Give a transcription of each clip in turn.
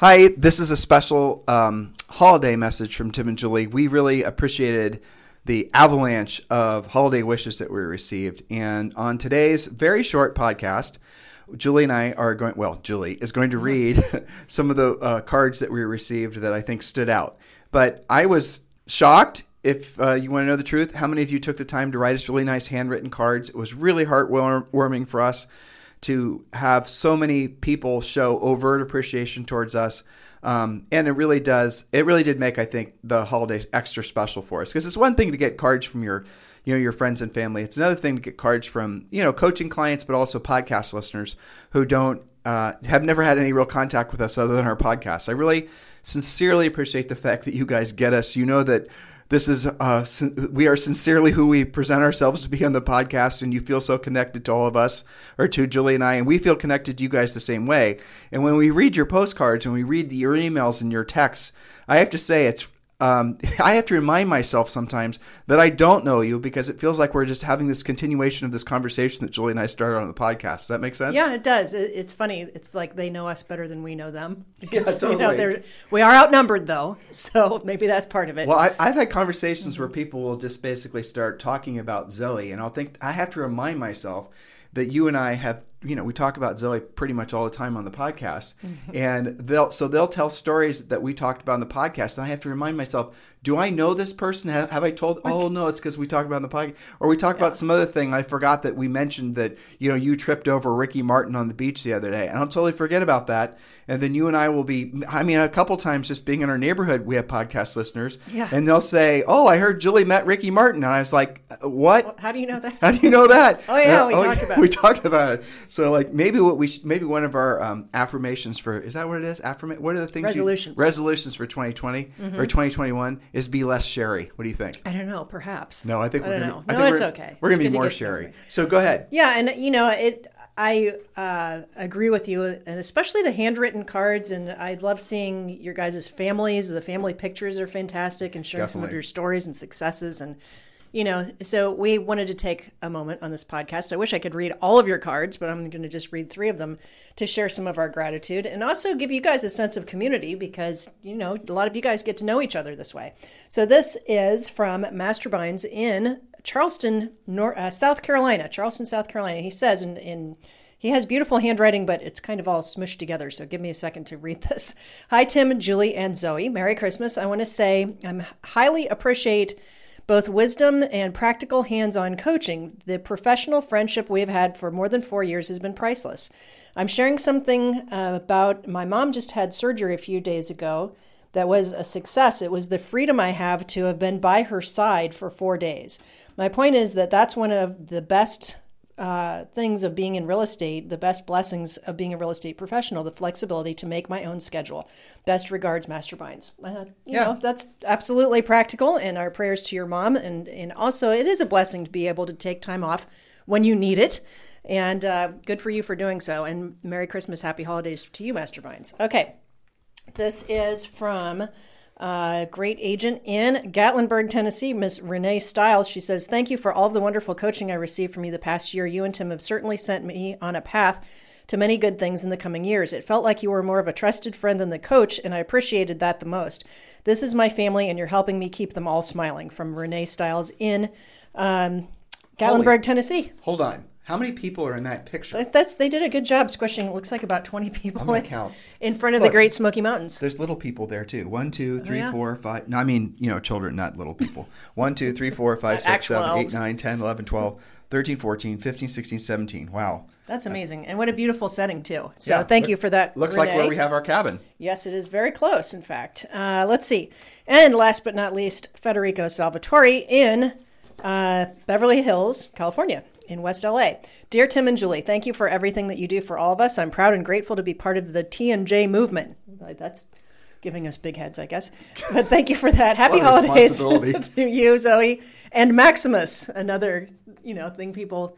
Hi, this is a special um, holiday message from Tim and Julie. We really appreciated the avalanche of holiday wishes that we received. And on today's very short podcast, Julie and I are going, well, Julie is going to read some of the uh, cards that we received that I think stood out. But I was shocked, if uh, you want to know the truth, how many of you took the time to write us really nice handwritten cards. It was really heartwarming for us to have so many people show overt appreciation towards us. Um, and it really does, it really did make, I think, the holidays extra special for us. Because it's one thing to get cards from your you know your friends and family. It's another thing to get cards from you know coaching clients, but also podcast listeners who don't uh, have never had any real contact with us other than our podcast. I really sincerely appreciate the fact that you guys get us. You know that this is uh, we are sincerely who we present ourselves to be on the podcast, and you feel so connected to all of us, or to Julie and I, and we feel connected to you guys the same way. And when we read your postcards and we read your emails and your texts, I have to say it's um, I have to remind myself sometimes that I don't know you because it feels like we're just having this continuation of this conversation that Julie and I started on the podcast. Does that make sense? Yeah, it does. It's funny. It's like they know us better than we know them. Yeah, totally. You know, we are outnumbered though, so maybe that's part of it. Well, I, have had conversations where people will just basically start talking about Zoe, and I'll think I have to remind myself that you and I have you know we talk about Zoe pretty much all the time on the podcast, mm-hmm. and they'll so they'll tell stories that we talked about on the podcast, and I have to remind myself do I know this person? Have, have I told? Oh no, it's because we talked about in the podcast, or we talked yeah. about some other thing. I forgot that we mentioned that you know you tripped over Ricky Martin on the beach the other day, and I'll totally forget about that. And then you and I will be. I mean, a couple times just being in our neighborhood, we have podcast listeners, yeah. and they'll say, "Oh, I heard Julie met Ricky Martin," and I was like, "What? How do you know that? How do you know that?" oh yeah, we oh, talked about. It. We talked about it. So like maybe what we should, maybe one of our um, affirmations for is that what it is? Affirmate. What are the things? Resolutions. You, resolutions for 2020 mm-hmm. or 2021 is be less Sherry. What do you think? I don't know. Perhaps. No, I think I we're gonna know. Be, no, it's we're, okay. We're gonna be more Sherry. So go ahead. Yeah, and you know it. I uh, agree with you, and especially the handwritten cards. And I love seeing your guys' families. The family pictures are fantastic, and sharing Definitely. some of your stories and successes. And you know, so we wanted to take a moment on this podcast. I wish I could read all of your cards, but I'm going to just read three of them to share some of our gratitude and also give you guys a sense of community because, you know, a lot of you guys get to know each other this way. So this is from Masterbinds in Charleston, North, uh, South Carolina. Charleston, South Carolina. He says in, in he has beautiful handwriting, but it's kind of all smushed together. So give me a second to read this. Hi, Tim, Julie, and Zoe. Merry Christmas. I want to say I'm highly appreciate both wisdom and practical hands on coaching. The professional friendship we have had for more than four years has been priceless. I'm sharing something uh, about my mom just had surgery a few days ago that was a success. It was the freedom I have to have been by her side for four days. My point is that that's one of the best uh, things of being in real estate, the best blessings of being a real estate professional, the flexibility to make my own schedule. Best regards, Masterbinds. Uh, you yeah. know, that's absolutely practical, and our prayers to your mom. And, and also, it is a blessing to be able to take time off when you need it. And uh, good for you for doing so. And Merry Christmas, Happy Holidays to you, Masterbinds. Okay, this is from uh, great agent in Gatlinburg, Tennessee, Miss Renee Stiles. She says, Thank you for all of the wonderful coaching I received from you the past year. You and Tim have certainly sent me on a path to many good things in the coming years. It felt like you were more of a trusted friend than the coach, and I appreciated that the most. This is my family, and you're helping me keep them all smiling. From Renee Stiles in um, Gatlinburg, Holy, Tennessee. Hold on. How many people are in that picture? That's they did a good job squishing. It looks like about twenty people. I'm gonna count in front of Look, the Great Smoky Mountains. There's little people there too. One, two, oh, three, oh, yeah. four, five. No, I mean you know children, not little people. One, two, three, four, five, six, seven, eight, nine, 10, 11, 12, 13, 14, 15, 16, 17. Wow. That's amazing. And what a beautiful setting, too. So yeah, thank look, you for that. Looks Renee. like where we have our cabin. Yes, it is very close, in fact. Uh, let's see. And last but not least, Federico Salvatore in uh, Beverly Hills, California in West LA. Dear Tim and Julie, thank you for everything that you do for all of us. I'm proud and grateful to be part of the TNJ movement. That's giving us big heads, I guess. But thank you for that. Happy holidays to you, Zoe, and Maximus. Another, you know, thing people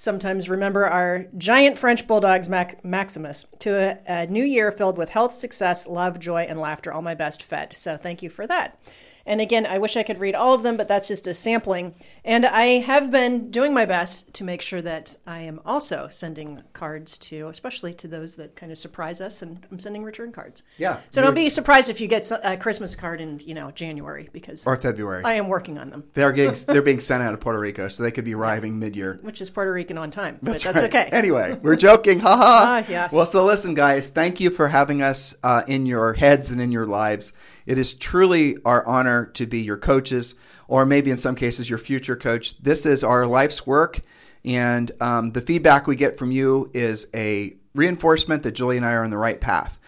sometimes remember our giant French bulldogs, Mac- Maximus, to a, a new year filled with health, success, love, joy, and laughter. All my best, Fed. So thank you for that. And again, I wish I could read all of them, but that's just a sampling. And I have been doing my best to make sure that I am also sending cards to, especially to those that kind of surprise us, and I'm sending return cards. Yeah. So don't be surprised if you get a Christmas card in, you know, January because or February. I am working on them. They're getting they're being sent out of Puerto Rico, so they could be arriving mid-year. Which is Puerto On time, That's but that's right. okay. Anyway, we're joking. Ha ha. Ah, yes. Well, so listen, guys. Thank you for having us uh, in your heads and in your lives. It is truly our honor to be your coaches, or maybe in some cases your future coach. This is our life's work, and um, the feedback we get from you is a reinforcement that Julie and I are on the right path.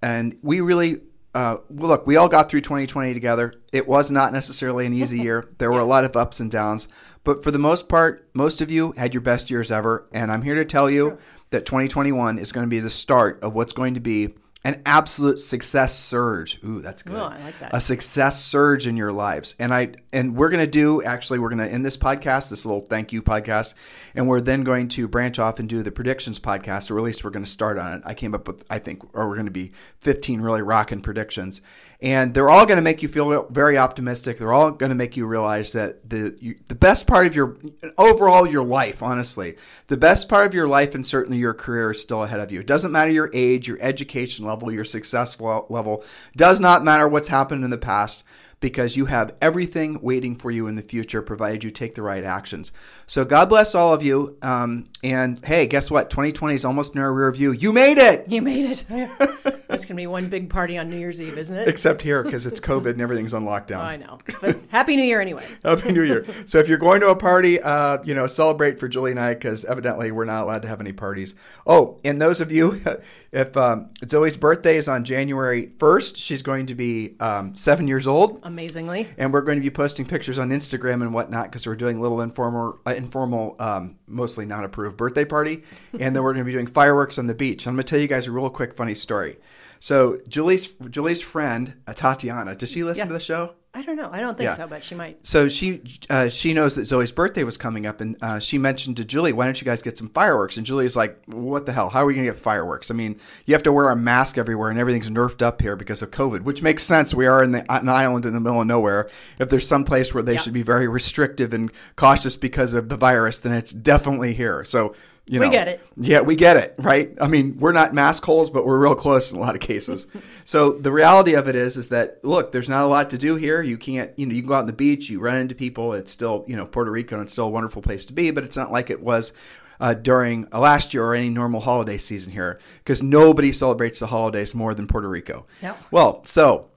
And we really uh, well, look, we all got through 2020 together. It was not necessarily an easy year. There were a lot of ups and downs, but for the most part, most of you had your best years ever. And I'm here to tell you that 2021 is going to be the start of what's going to be an absolute success surge. Ooh, that's good. I like that. A success surge in your lives. And I and we're going to do actually we're going to end this podcast, this little thank you podcast, and we're then going to branch off and do the predictions podcast or at least we're going to start on it. I came up with I think or we're going to be 15 really rocking predictions. And they're all going to make you feel very optimistic. They're all going to make you realize that the you, the best part of your overall your life, honestly, the best part of your life and certainly your career is still ahead of you. It doesn't matter your age, your education level, your success level. Does not matter what's happened in the past because you have everything waiting for you in the future, provided you take the right actions. So God bless all of you. Um, and hey, guess what? 2020 is almost in our rear view. You made it. You made it. That's going to be one big party on New Year's Eve, isn't it? Except here because it's COVID and everything's on lockdown. I know. But Happy New Year anyway. Happy New Year. So if you're going to a party, uh, you know, celebrate for Julie and I because evidently we're not allowed to have any parties. Oh, and those of you, if um, Zoe's birthday is on January 1st, she's going to be um, seven years old. Amazingly. And we're going to be posting pictures on Instagram and whatnot because we're doing a little informal, uh, informal, um, mostly not approved birthday party. and then we're going to be doing fireworks on the beach. I'm going to tell you guys a real quick funny story. So Julie's Julie's friend uh, Tatiana, does she listen Yeah. to the show? I don't know. I don't think Yeah. so, but she might. So she uh, she knows that Zoe's birthday was coming up, and uh, she mentioned to Julie, "Why don't you guys get some fireworks?" And Julie's like, "What the hell? How are we going to get fireworks? I mean, you have to wear a mask everywhere, and everything's nerfed up here because of COVID, which makes sense. We are in the, an island in the middle of nowhere. If there's some place where they Yeah. should be very restrictive and cautious because of the virus, then it's definitely here. So." You We get it. Yeah, we get it, right? I mean, we're not mask holes, but we're real close in a lot of cases. so the reality of it is, is that look, there's not a lot to do here. You can't, you know, you can go out on the beach, you run into people. It's still, you know, Puerto Rico, and it's still a wonderful place to be, but it's not like it was uh, during uh, last year or any normal holiday season here, because nobody celebrates the holidays more than Puerto Rico. No. Well, so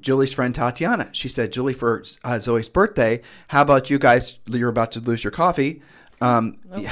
Julie's friend Tatiana. She said, Julie, for uh, Zoe's birthday, how about you guys? You're about to lose your coffee. Um,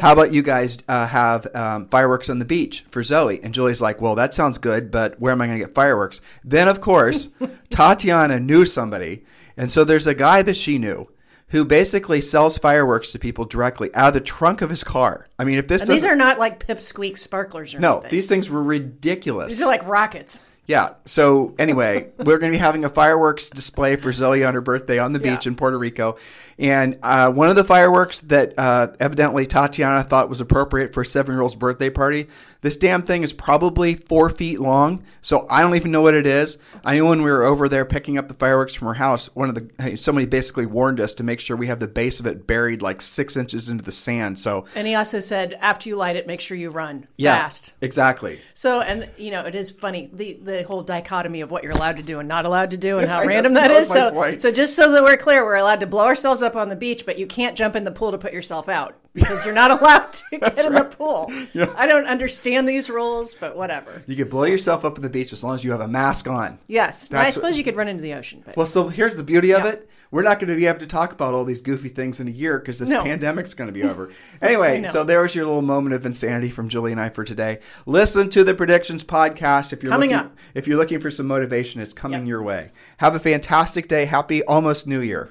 how about you guys uh, have um, fireworks on the beach for Zoe? And Julie's like, well, that sounds good, but where am I going to get fireworks? Then, of course, Tatiana knew somebody. And so there's a guy that she knew who basically sells fireworks to people directly out of the trunk of his car. I mean, if this these are not like pipsqueak sparklers or no, anything. these things were ridiculous. These are like rockets. Yeah. So anyway, we're going to be having a fireworks display for Zoe on her birthday on the beach Yeah. in Puerto Rico, and uh, one of the fireworks that uh, evidently Tatiana thought was appropriate for a seven-year-old's birthday party. This damn thing is probably four feet long, so I don't even know what it is. I knew when we were over there picking up the fireworks from her house, one of the somebody basically warned us to make sure we have the base of it buried like six inches into the sand. So And he also said, after you light it, make sure you run fast. exactly. So, and you know, it is funny the the whole dichotomy of what you're allowed to do and not allowed to do, and how random that that is. So, point. so just so that we're clear, we're allowed to blow ourselves up on the beach, but you can't jump in the pool to put yourself out because you're not allowed to get in the pool. I don't understand these rules, but whatever. You could blow yourself up at the beach as long as you have a mask on. Yes, I That's- suppose you could run into the ocean, but Well, so here's the beauty of Yeah. it. We're not going to be able to talk about all these goofy things in a year because this No. pandemic's going to be over. Anyway, so there's your little moment of insanity from Julie and I for today. Listen to the predictions podcast if you're Coming looking, up. if you're looking for some motivation. It's coming Yep. your way. Have a fantastic day. Happy almost New Year.